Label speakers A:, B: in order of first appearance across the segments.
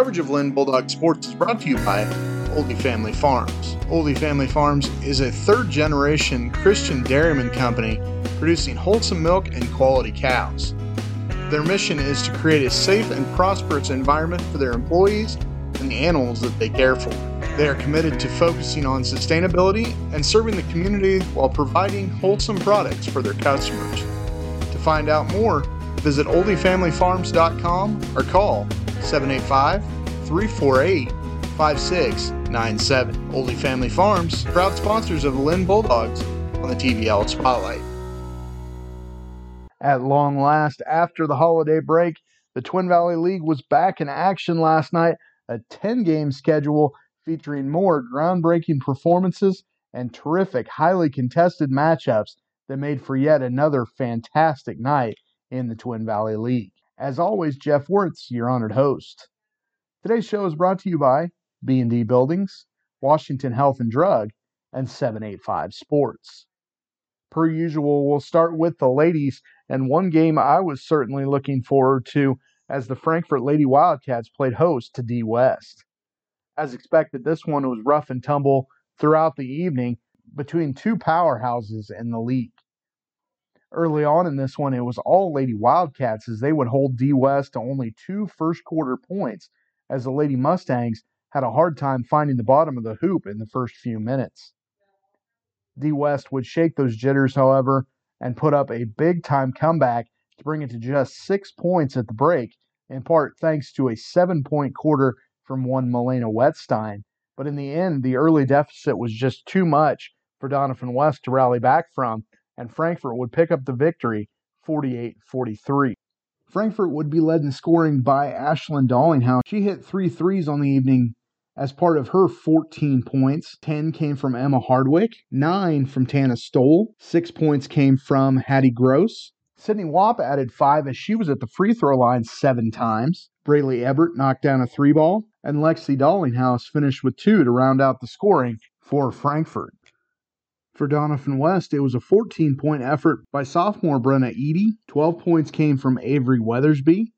A: Coverage of Linn Bulldog Sports is brought to you by Ohlde Family Farms. Ohlde Family Farms is a third generation Christian dairyman company producing wholesome milk and quality cows. Their mission is to create a safe and prosperous environment for their employees and the animals that they care for. They are committed to focusing on sustainability and serving the community while providing wholesome products for their customers. To find out more, visit oldiefamilyfarms.com or call 785 348 5697. Ohlde Family Farms, proud sponsors of the Linn Bulldogs on the TVL Spotlight. At long last, after the holiday break, the Twin Valley League was back in action last night, a 10 game schedule featuring more groundbreaking performances and terrific, highly contested matchups that made for yet another fantastic night in the Twin Valley League. As always, Jeff Wirtz, your honored host. Today's show is brought to you by B&D Buildings, Washington Health and Drug, and 785 Sports. Per usual, we'll start with the ladies, and one game I was certainly looking forward to as the Frankfort Lady Wildcats played host to D West. As expected, this one was rough and tumble throughout the evening between two powerhouses in the league. Early on in this one, it was all Lady Wildcats as they would hold D West to only two first quarter points, as the Lady Mustangs had a hard time finding the bottom of the hoop in the first few minutes. D West would shake those jitters, however, and put up a big time comeback to bring it to just six points at the break, in part thanks to a seven point quarter from one Milena Wetstein. But in the end, the early deficit was just too much for Doniphan West to rally back from, and Frankfort would pick up the victory 48 43. Frankfort would be led in scoring by Ashlyn Dollinghouse. She hit three threes on the evening as part of her 14 points. 10 came from Emma Hardwick, 9 from Tana Stoll, 6 points came from Hattie Gross. Sydney Wap added 5 as she was at the free throw line 7 times. Braylee Ebert knocked down a 3 ball, and Lexi Dollinghouse finished with 2 to round out the scoring for Frankfort. For Doniphan West, it was a 14 point effort by sophomore Brenna Eady. 12 points came from Avery Weathersby.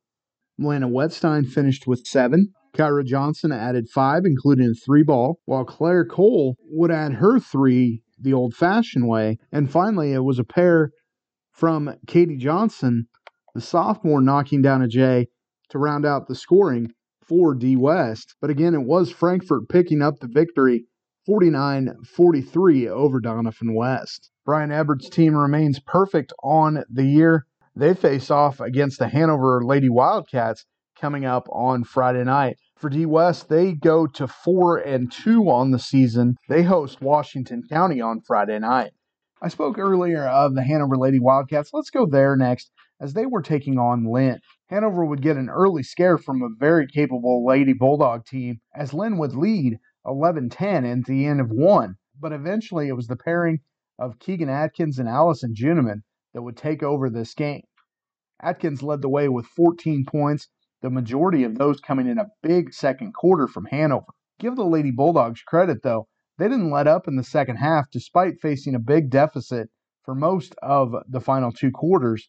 A: Milena Wetstein finished with seven. Kyra Johnson added five, including a three ball, while Claire Cole would add her three the old fashioned way. And finally, it was a pair from Katie Johnson, the sophomore, knocking down a J to round out the scoring for D West. But again, it was Frankfort picking up the victory 49 43 over Doniphan West. Brian Ebert's team remains perfect on the year. They face off against the Hanover Lady Wildcats coming up on Friday night. For D West, they go to 4 and 2 on the season. They host Washington County on Friday night. I spoke earlier of the Hanover Lady Wildcats. Let's go there next as they were taking on Linn. Hanover would get an early scare from a very capable Lady Bulldog team as Linn would lead 11 10 at the end of one. But eventually it was the pairing of Keegan Atkins and Allison Juneman that would take over this game. Atkins led the way with 14 points, the majority of those coming in a big second quarter from Hanover. Give the Lady Bulldogs credit, though. They didn't let up in the second half despite facing a big deficit for most of the final two quarters.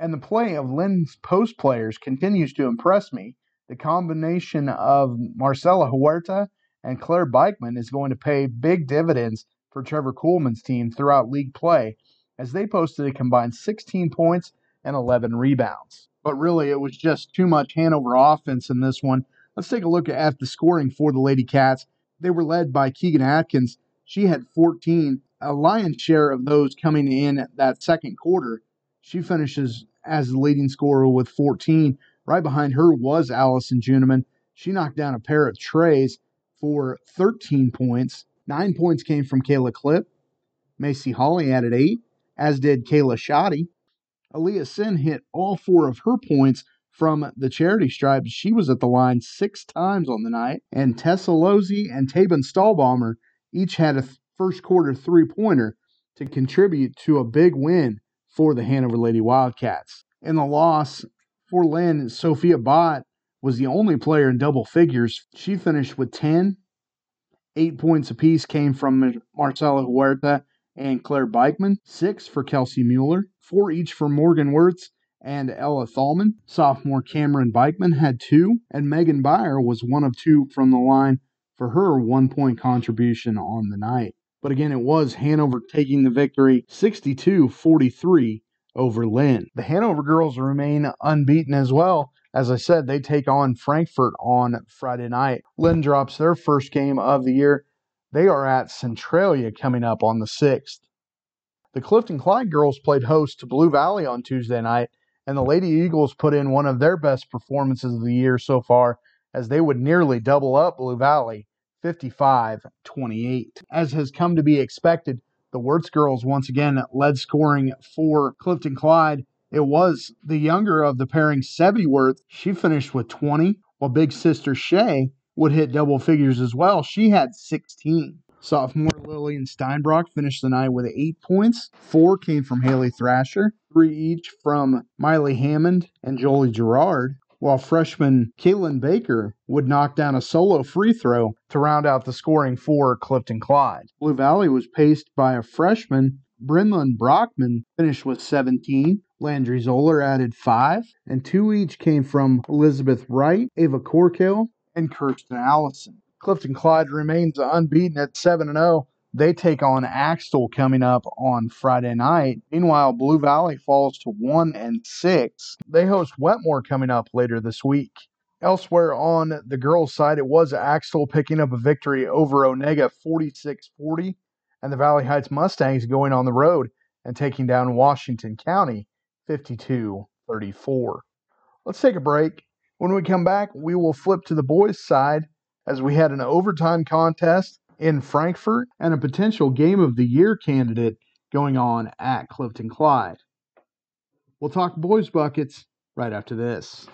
A: And the play of Linn's post players continues to impress me. The combination of Marcela Huerta and Claire Beichman is going to pay big dividends for Trevor Coolman's team throughout league play, as they posted a combined 16 points and 11 rebounds. But really, it was just too much Hanover offense in this one. Let's take a look at the scoring for the Lady Cats. They were led by Keegan Atkins. She had 14, a lion's share of those coming in that second quarter. She finishes as the leading scorer with 14. Right behind her was Allison Juneman. She knocked down a pair of trays for 13 points. Nine points came from Kayla Clip. Macy Holly added eight, as did Kayla Shoddy. Aaliyah Sin hit all four of her points from the charity stripe. She was at the line six times on the night. And Tessa Losey and Taban Stallbomber each had a first quarter three pointer to contribute to a big win for the Hanover Lady Wildcats. In the loss for Linn, Sophia Bott was the only player in double figures. She finished with 10. Eight points apiece came from Marcela Huerta and Claire Beichman, six for Kelsey Mueller, four each for Morgan Wirtz and Ella Thalman. Sophomore Cameron Bikeman had two, and Megan Byer was one of two from the line for her one point contribution on the night. But again, it was Hanover taking the victory 62 43 over Linn. The Hanover girls remain unbeaten as well. As I said, they take on Frankfort on Friday night. Linn drops their first game of the year. They are at Centralia coming up on the 6th. The Clifton Clyde girls played host to Blue Valley on Tuesday night, and the Lady Eagles put in one of their best performances of the year so far as they would nearly double up Blue Valley 55 28. As has come to be expected, the Wirtz girls once again led scoring for Clifton Clyde. It was the younger of the pairing, Sevi Wirtz. She finished with 20, while big sister Shay would hit double figures as well. She had 16. Sophomore Lillian Steinbrock finished the night with eight points. Four came from Haley Thrasher, three each from Miley Hammond and Jolie Gerard while freshman Caitlin Baker would knock down a solo free throw to round out the scoring for Clifton Clyde. Blue Valley was paced by a freshman, Brinlin Brockman, finished with 17. Landry Zoller added five, and two each came from Elizabeth Wright, Ava Corkill, and Kirsten Allison. Clifton Clyde remains unbeaten at 7 0 they take on Axtell coming up on Friday night. Meanwhile, Blue Valley falls to 1 and 6. They host Wetmore coming up later this week. Elsewhere on the girls' side, it was Axtell picking up a victory over Onaga 46 40, and the Valley Heights Mustangs going on the road and taking down Washington County 52 34. Let's take a break. When we come back, we will flip to the boys' side as we had an overtime contest in Frankfort and a potential Game of the Year candidate going on at Clifton Clyde. We'll talk boys buckets right after this.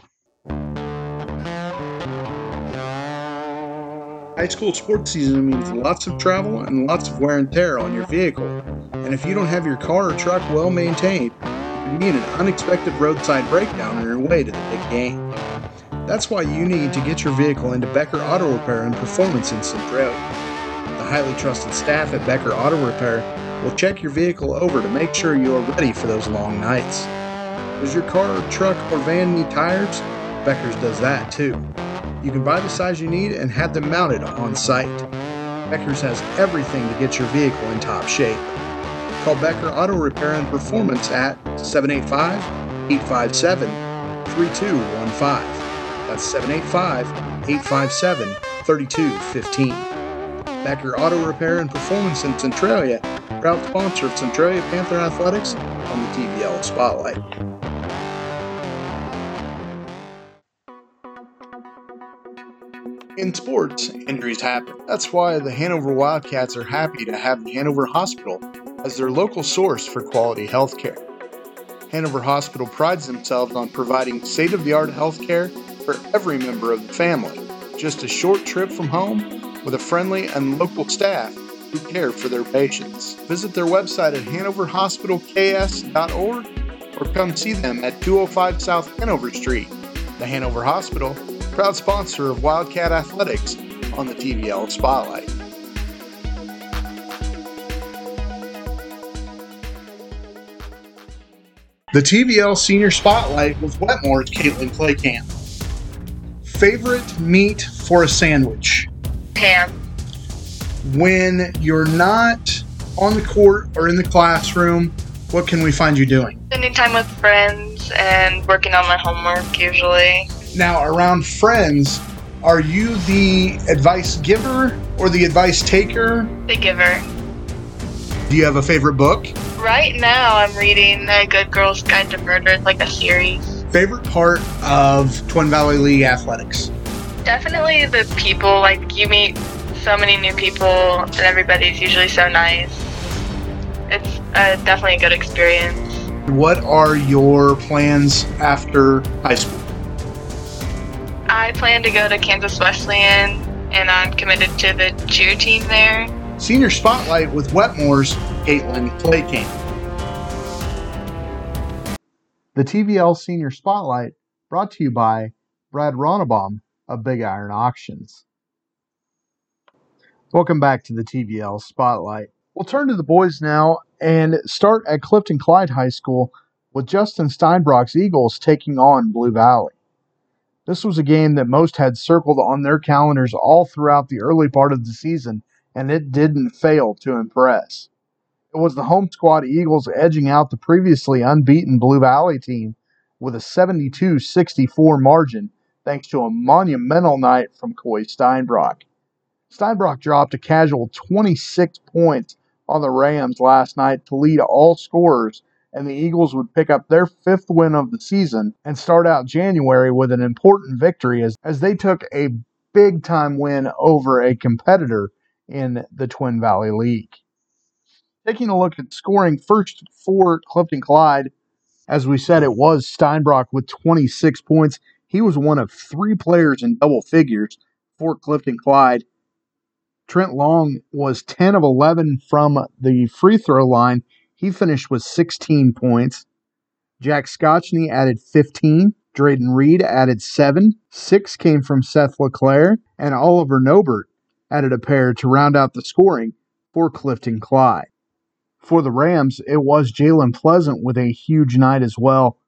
B: High school sports season means lots of travel and lots of wear and tear on your vehicle. And if you don't have your car or truck well maintained, you can meet an unexpected roadside breakdown on your way to the big game. That's why you need to get your vehicle into Becker Auto Repair and Performance in Centralia The highly trusted staff at Becker Auto Repair will check your vehicle over to make sure you are ready for those long nights. Does your car, truck, or van need tires? Becker's does that too. You can buy the size you need and have them mounted on site. Becker's has everything to get your vehicle in top shape. Call Becker Auto Repair and Performance at 785 857 3215. That's 785 857 3215. Becker Auto Repair and Performance in Centralia, proud sponsor of Centralia Panther Athletics on the TVL Spotlight. In sports, injuries happen. That's why the Hanover Wildcats are happy to have the Hanover Hospital as their local source for quality health care. Hanover Hospital prides themselves on providing state of the art health care for every member of the family. Just a short trip from home with a friendly and local staff who care for their patients. Visit their website at hanoverhospitalks.org or come see them at 205 South Hanover Street. The Hanover Hospital, proud sponsor of Wildcat Athletics on the TVL Spotlight. The TVL Senior Spotlight with Wetmore's Caitlin Claycamp. Favorite meat for a sandwich?
C: Ham.
B: When you're not on the court or in the classroom, what can we find you doing?
C: Spending time with friends and working on my homework usually.
B: Now, around friends, are you the advice giver or the advice taker?
C: The giver.
B: Do you have a favorite book?
C: Right now, I'm reading A Good Girl's Guide to Murder. It's like a series.
B: Favorite part of Twin Valley League athletics?
C: Definitely the people. Like you meet so many new people, and everybody's usually so nice. It's uh, definitely a good experience.
B: What are your plans after high school?
C: I plan to go to Kansas Wesleyan, and I'm committed to the cheer team there.
B: Senior Spotlight with Wetmore's Caitlin Claycamp.
A: The TVL Senior Spotlight brought to you by Brad Ronnebaum of Big Iron Auctions. Welcome back to the TVL Spotlight. We'll turn to the boys now and start at Clifton Clyde High School. with Justin Steinbrock's Eagles taking on Blue Valley. This was a game that most had circled on their calendars all throughout the early part of the season, and it didn't fail to impress. It was the home squad Eagles edging out the previously unbeaten Blue Valley team with a 72 64 margin thanks to a monumental night from Coy Steinbrock. Steinbrock dropped a casual 26 points on the Rams last night to lead all scorers and the Eagles would pick up their fifth win of the season and start out January with an important victory as, as they took a big time win over a competitor in the Twin Valley League. Taking a look at scoring first for Clifton Clyde, as we said, it was Steinbrock with 26 points. He was one of three players in double figures for Clifton Clyde. Trent Long was 10 of 11 from the free throw line he finished with 16 points. Jack Scotchney added 15. Drayden Reed added 7. 6 came from Seth LeClaire. And Oliver Nobert added a pair to round out the scoring for Clifton Clyde. For the Rams, it was Jalen Pleasant with a huge night as well.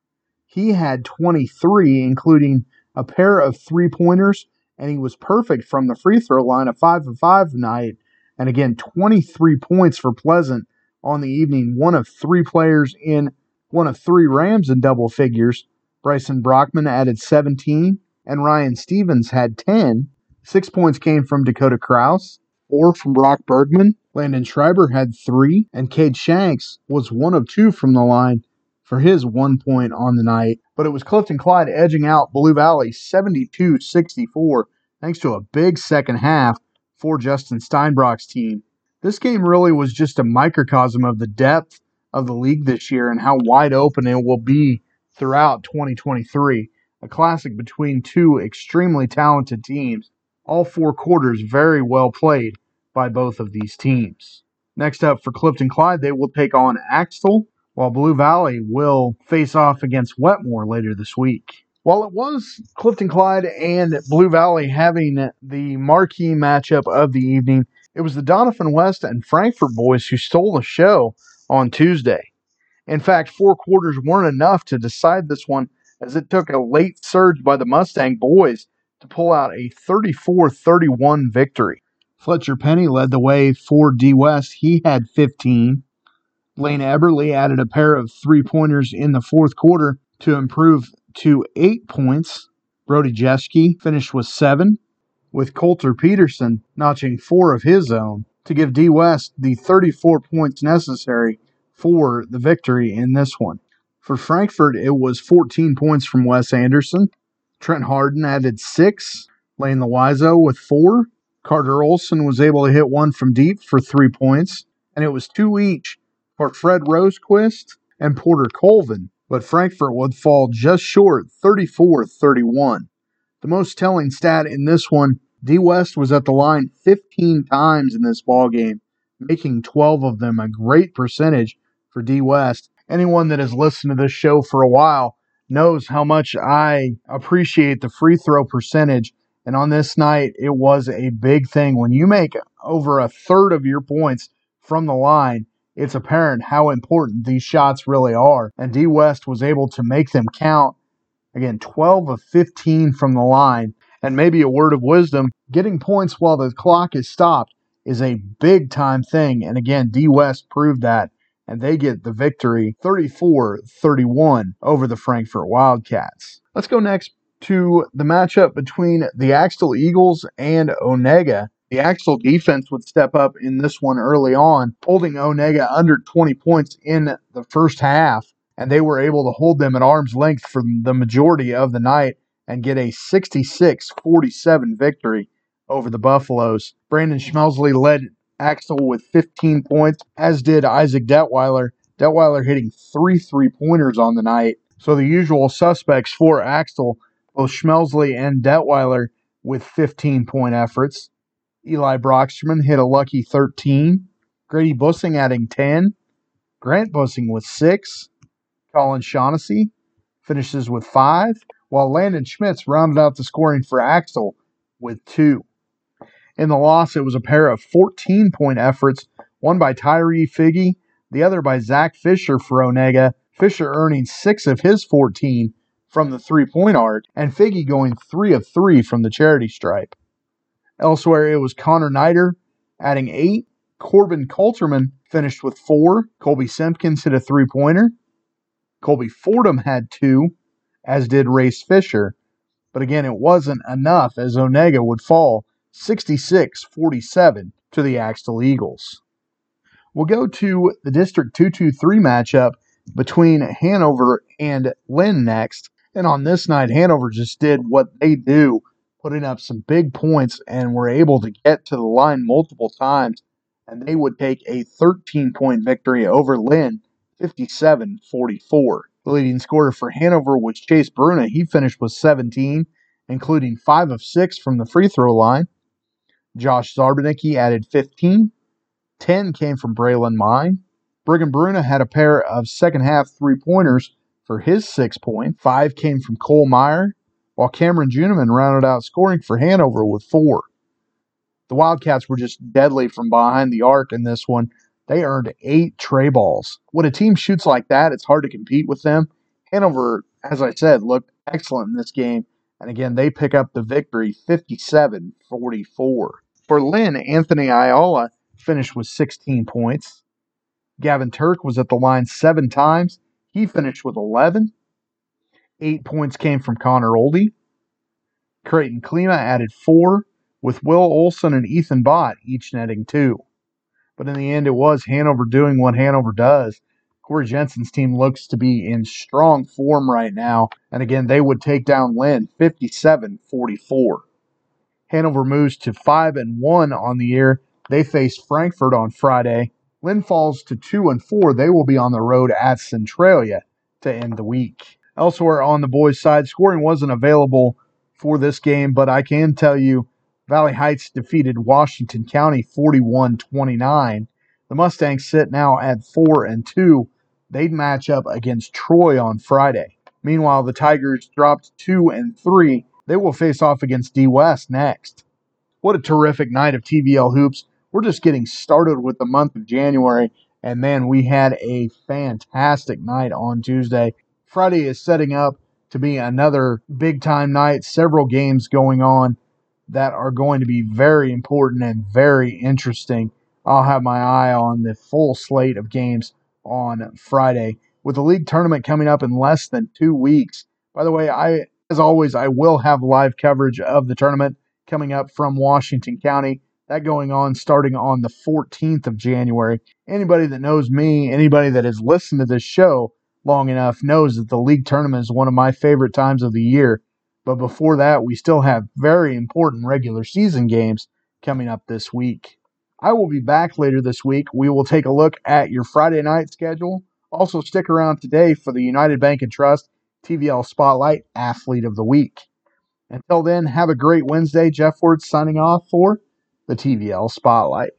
A: He had 23, including a pair of three pointers, and he was perfect from the free throw line, a 5 of 5 night. And again, 23 points for Pleasant on the evening, one of three players in one of three Rams in double figures. Bryson Brockman added 17, and Ryan Stevens had 10. Six points came from Dakota Kraus, four from Brock Bergman. Landon Schreiber had three, and Cade Shanks was one of two from the line for his one point on the night. But it was Clifton Clyde edging out Blue Valley 72 64, thanks to a big second half for Justin Steinbrock's team. This game really was just a microcosm of the depth of the league this year and how wide open it will be throughout 2023. A classic between two extremely talented teams. All four quarters very well played by both of these teams. Next up for Clifton Clyde, they will take on Axtell, while Blue Valley will face off against Wetmore later this week. While it was Clifton Clyde and Blue Valley having the marquee matchup of the evening, it was the Doniphan West and Frankfort boys who stole the show on Tuesday. In fact, four quarters weren't enough to decide this one, as it took a late surge by the Mustang boys to pull out a 34 31 victory. Fletcher Penny led the way for D West. He had 15. Lane Eberly added a pair of three pointers in the fourth quarter to improve to eight points. Brody Jeske finished with seven with Coulter Peterson notching four of his own to give D West the 34 points necessary for the victory in this one. For Frankfort, it was 14 points from Wes Anderson. Trent Harden added six. Lane Loizo with four. Carter Olson was able to hit one from deep for three points. And it was two each for Fred Rosequist and Porter Colvin. But Frankfort would fall just short 34 31. The most telling stat in this one, D West was at the line 15 times in this ball game, making 12 of them a great percentage for D West. Anyone that has listened to this show for a while knows how much I appreciate the free throw percentage. And on this night, it was a big thing. When you make over a third of your points from the line, it's apparent how important these shots really are. And D West was able to make them count Again, 12 of 15 from the line. And maybe a word of wisdom getting points while the clock is stopped is a big time thing. And again, D West proved that. And they get the victory 34 31 over the Frankfort Wildcats. Let's go next to the matchup between the Axtell Eagles and Onaga. The Axtell defense would step up in this one early on, holding Onaga under 20 points in the first half and they were able to hold them at arm's length for the majority of the night and get a 66 47 victory over the Buffaloes. Brandon Schmelsley led Axtell with 15 points, as did Isaac Detweiler. Detweiler hitting three three pointers on the night. So the usual suspects for Axtell, both Schmelsley and Detweiler, with 15 point efforts. Eli Brocksterman hit a lucky 13. Grady Bussing adding 10. Grant Bussing with 6. Colin Shaughnessy finishes with five, while Landon Schmitz rounded out the scoring for Axtell with two. In the loss, it was a pair of 14 point efforts, one by Tyree Figgy, the other by Zach Fisher for Onaga, Fisher earning six of his 14 from the three point arc, and Figgy going three of three from the charity stripe. Elsewhere, it was Connor Nider adding eight. Corbin Coulterman finished with four. Colby Simpkins hit a three pointer. Colby Fordham had two, as did Race Fisher. But again, it wasn't enough as Onaga would fall 66 47 to the Axtell Eagles. We'll go to the District 223 matchup between Hanover and Linn next. And on this night, Hanover just did what they do, putting up some big points and were able to get to the line multiple times. And they would take a 13 point victory over Linn, 57 44. The leading scorer for Hanover was Chase Bruna. He finished with 17, including 5 of 6 from the free throw line. Josh Zarbanicki added 15. 10 came from Braylon Mine. Brigham Bruna had a pair of second half three pointers for his six point. Five came from Cole Meyer, while Cameron Juniman rounded out scoring for Hanover with four. The Wildcats were just deadly from behind the arc in this one. They earned eight tray balls. When a team shoots like that, it's hard to compete with them. Hanover, as I said, looked excellent in this game. And again, they pick up the victory 57 44. For Linn, Anthony Ayala finished with 16 points. Gavin Turk was at the line seven times. He finished with 11. Eight points came from Connor Ohlde. Creighton Klima added four, with Will Olson and Ethan Bott each netting two. But in the end, it was Hanover doing what Hanover does. Corey Jensen's team looks to be in strong form right now. And again, they would take down Linn 57 44. Hanover moves to 5 and 1 on the year. They face Frankfort on Friday. Linn falls to 2 and 4. They will be on the road at Centralia to end the week. Elsewhere on the boys' side, scoring wasn't available for this game, but I can tell you Valley Heights defeated Washington County 41 29. The Mustangs sit now at 4 and 2. They'd match up against Troy on Friday. Meanwhile, the Tigers dropped 2 and 3. They will face off against D West next. What a terrific night of TVL hoops. We're just getting started with the month of January, and man, we had a fantastic night on Tuesday. Friday is setting up to be another big time night, several games going on that are going to be very important and very interesting. I'll have my eye on the full slate of games on Friday with the league tournament coming up in less than two weeks. By the way, I as always I will have live coverage of the tournament coming up from Washington County. That going on starting on the 14th of January. Anybody that knows me, anybody that has listened to this show long enough knows that the league tournament is one of my favorite times of the year. But before that, we still have very important regular season games coming up this week. I will be back later this week. We will take a look at your Friday night schedule. Also, stick around today for the United Bank and Trust TVL Spotlight Athlete of the Week. Until then, have a great Wednesday. Jeff Ward signing off for the TVL Spotlight.